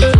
truth.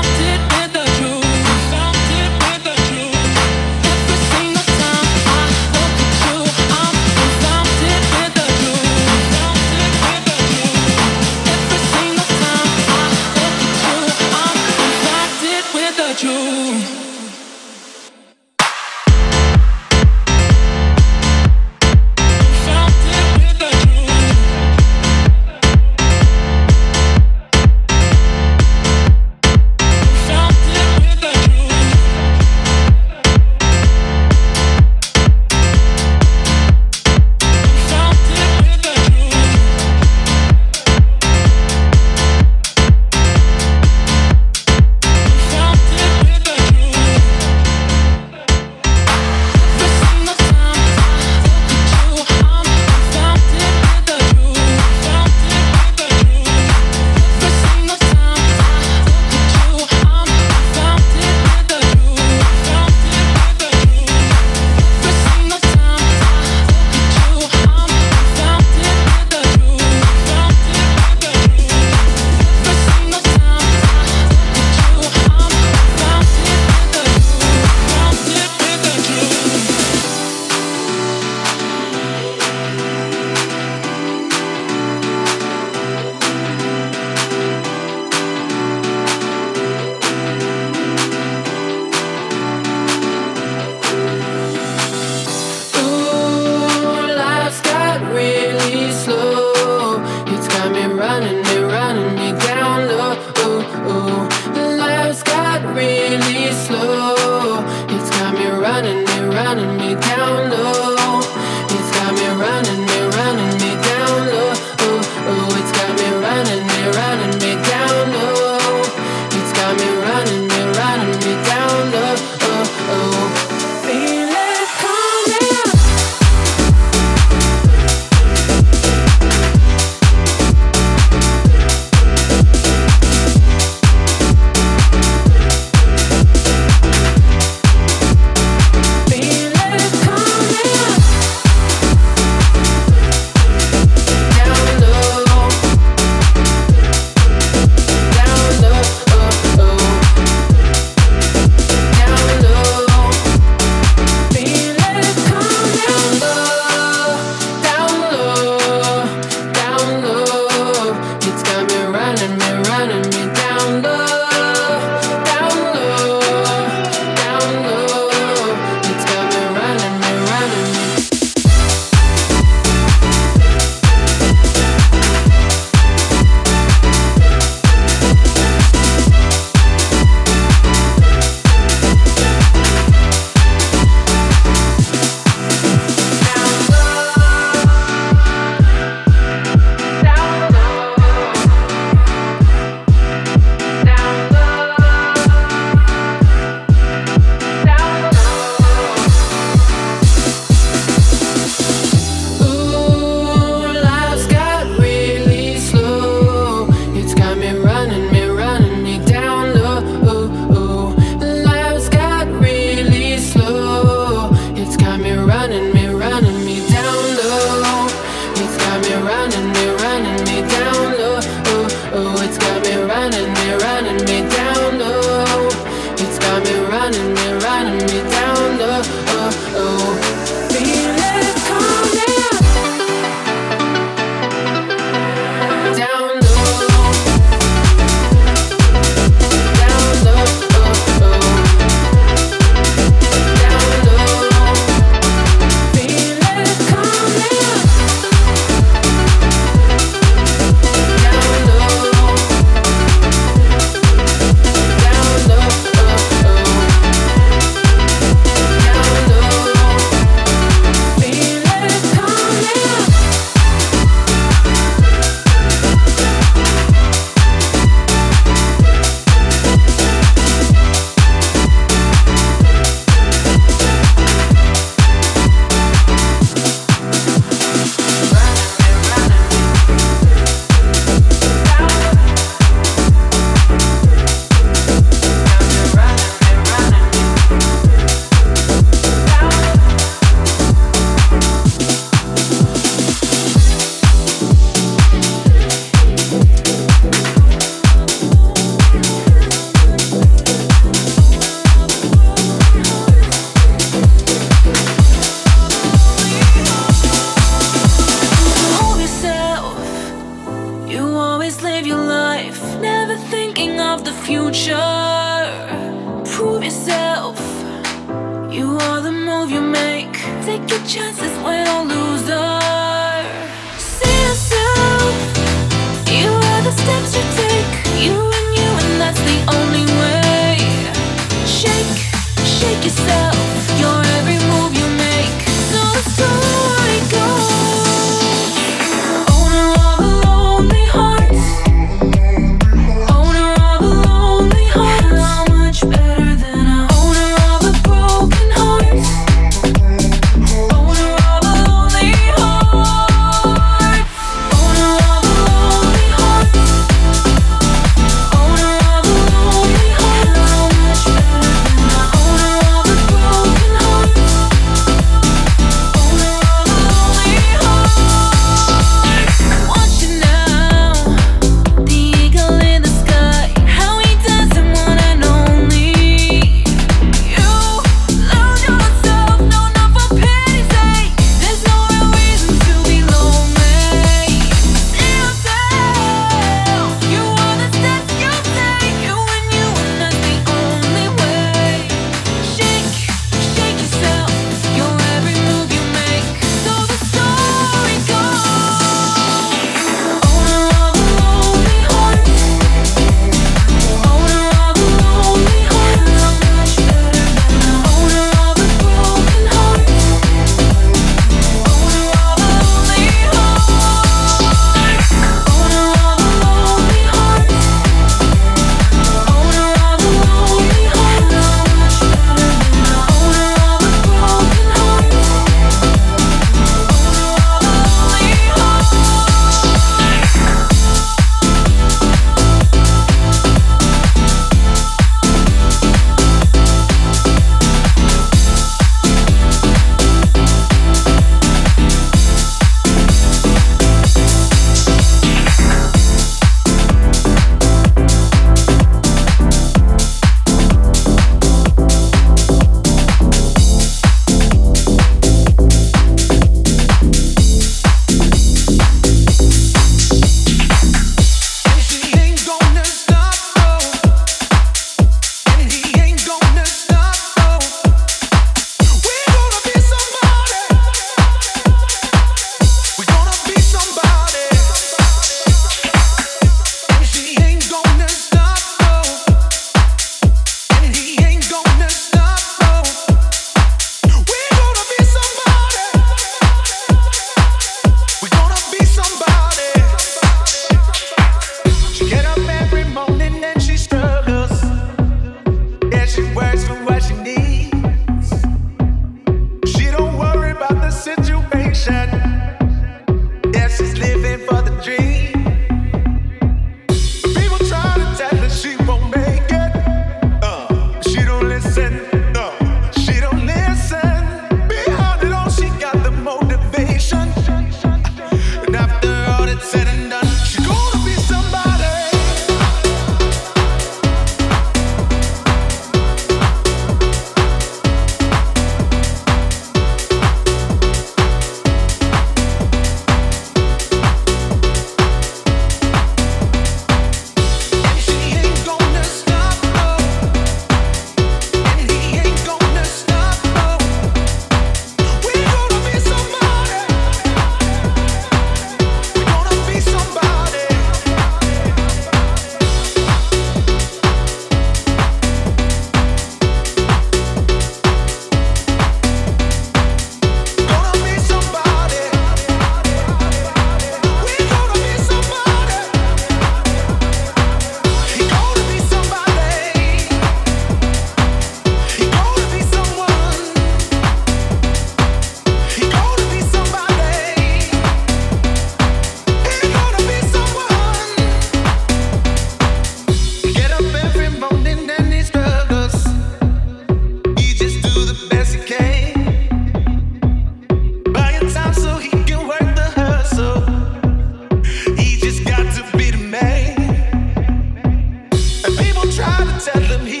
And people try to tell him he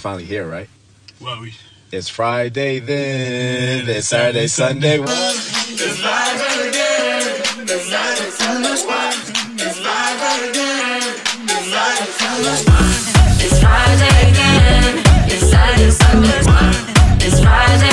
finally here, right? Well, we. It's Friday then, it's Saturday, Sunday. It's live again, it's live again. It's live again, it's. It's Friday again, it's Saturday, Sunday. It's Friday.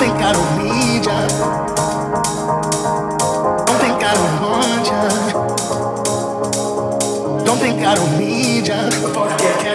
Never gonna let you go,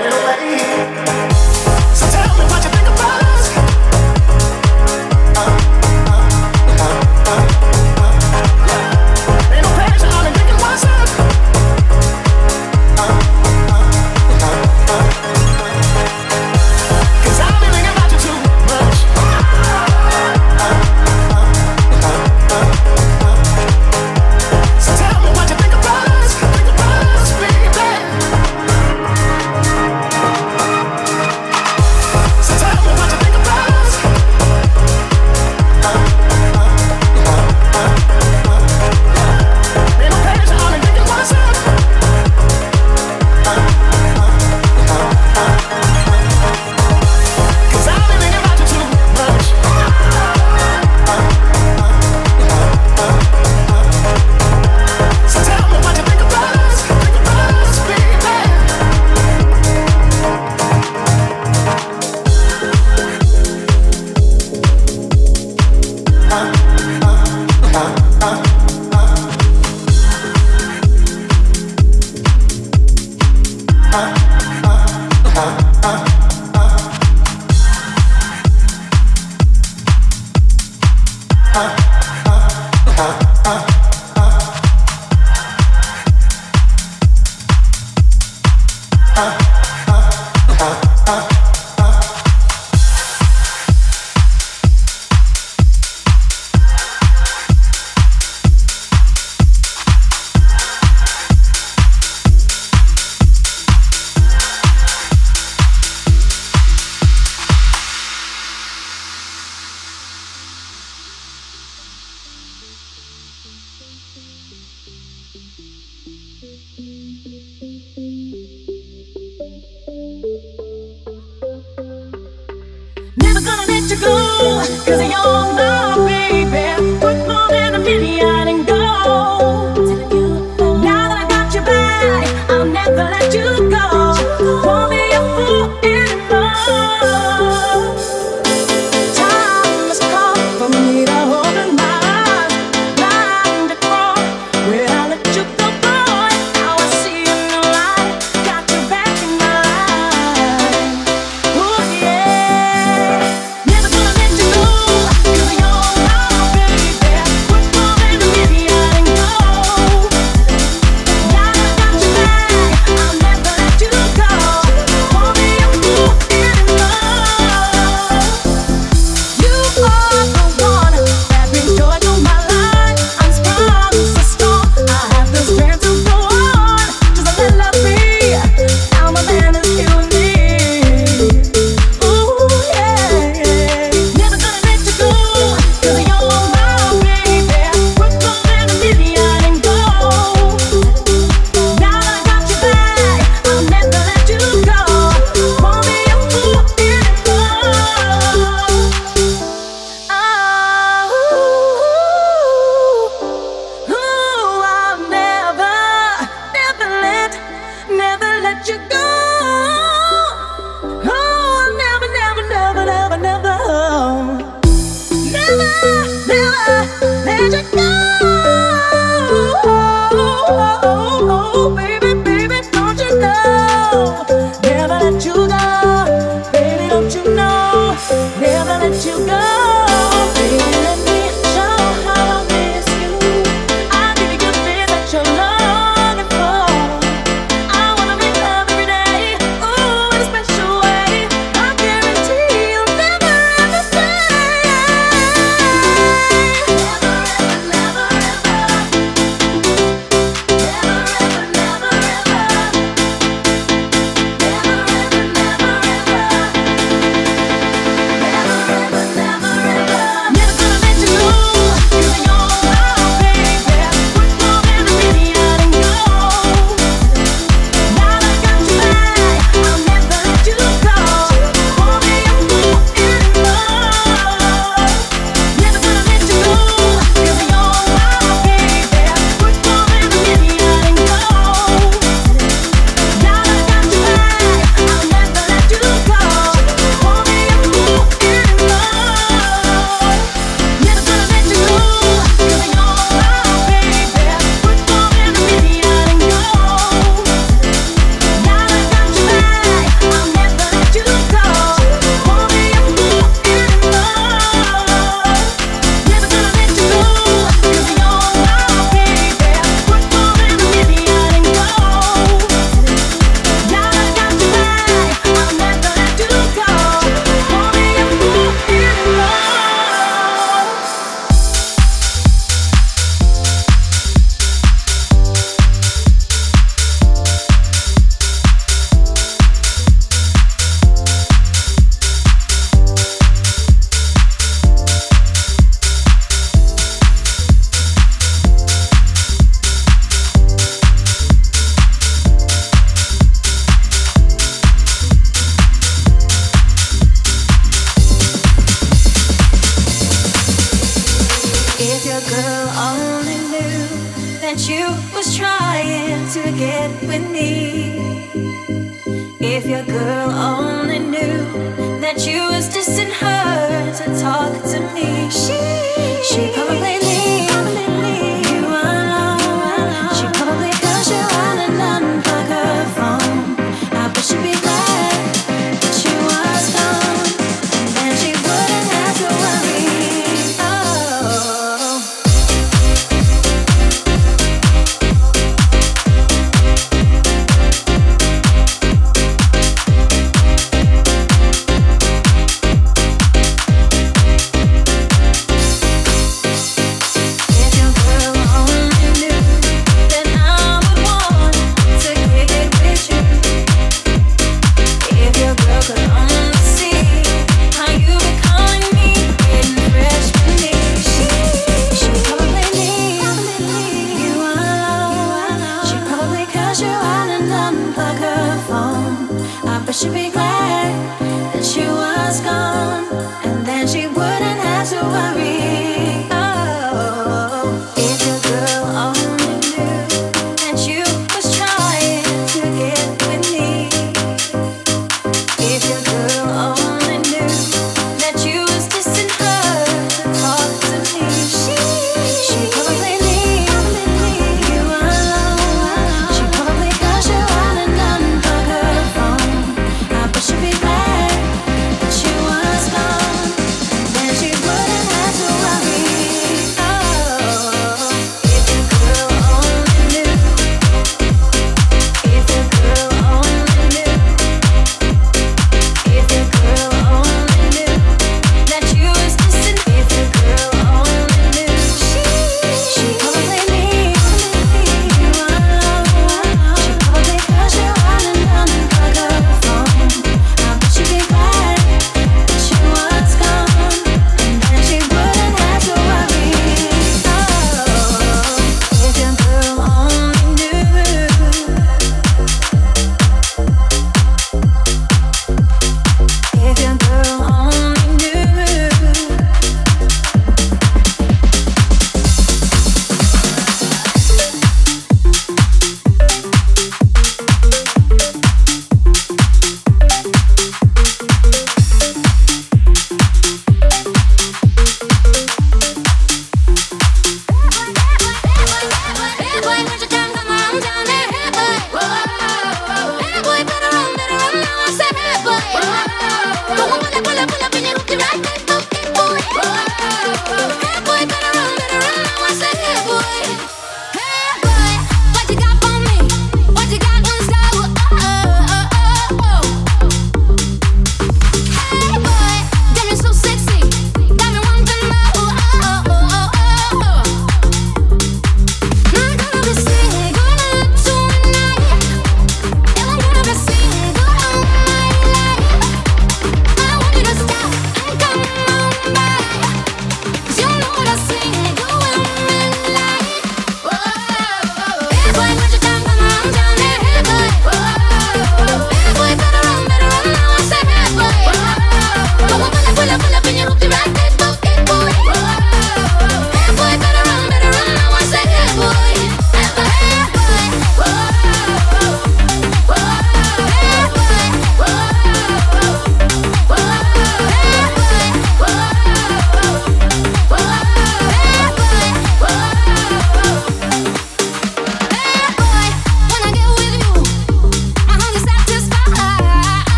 So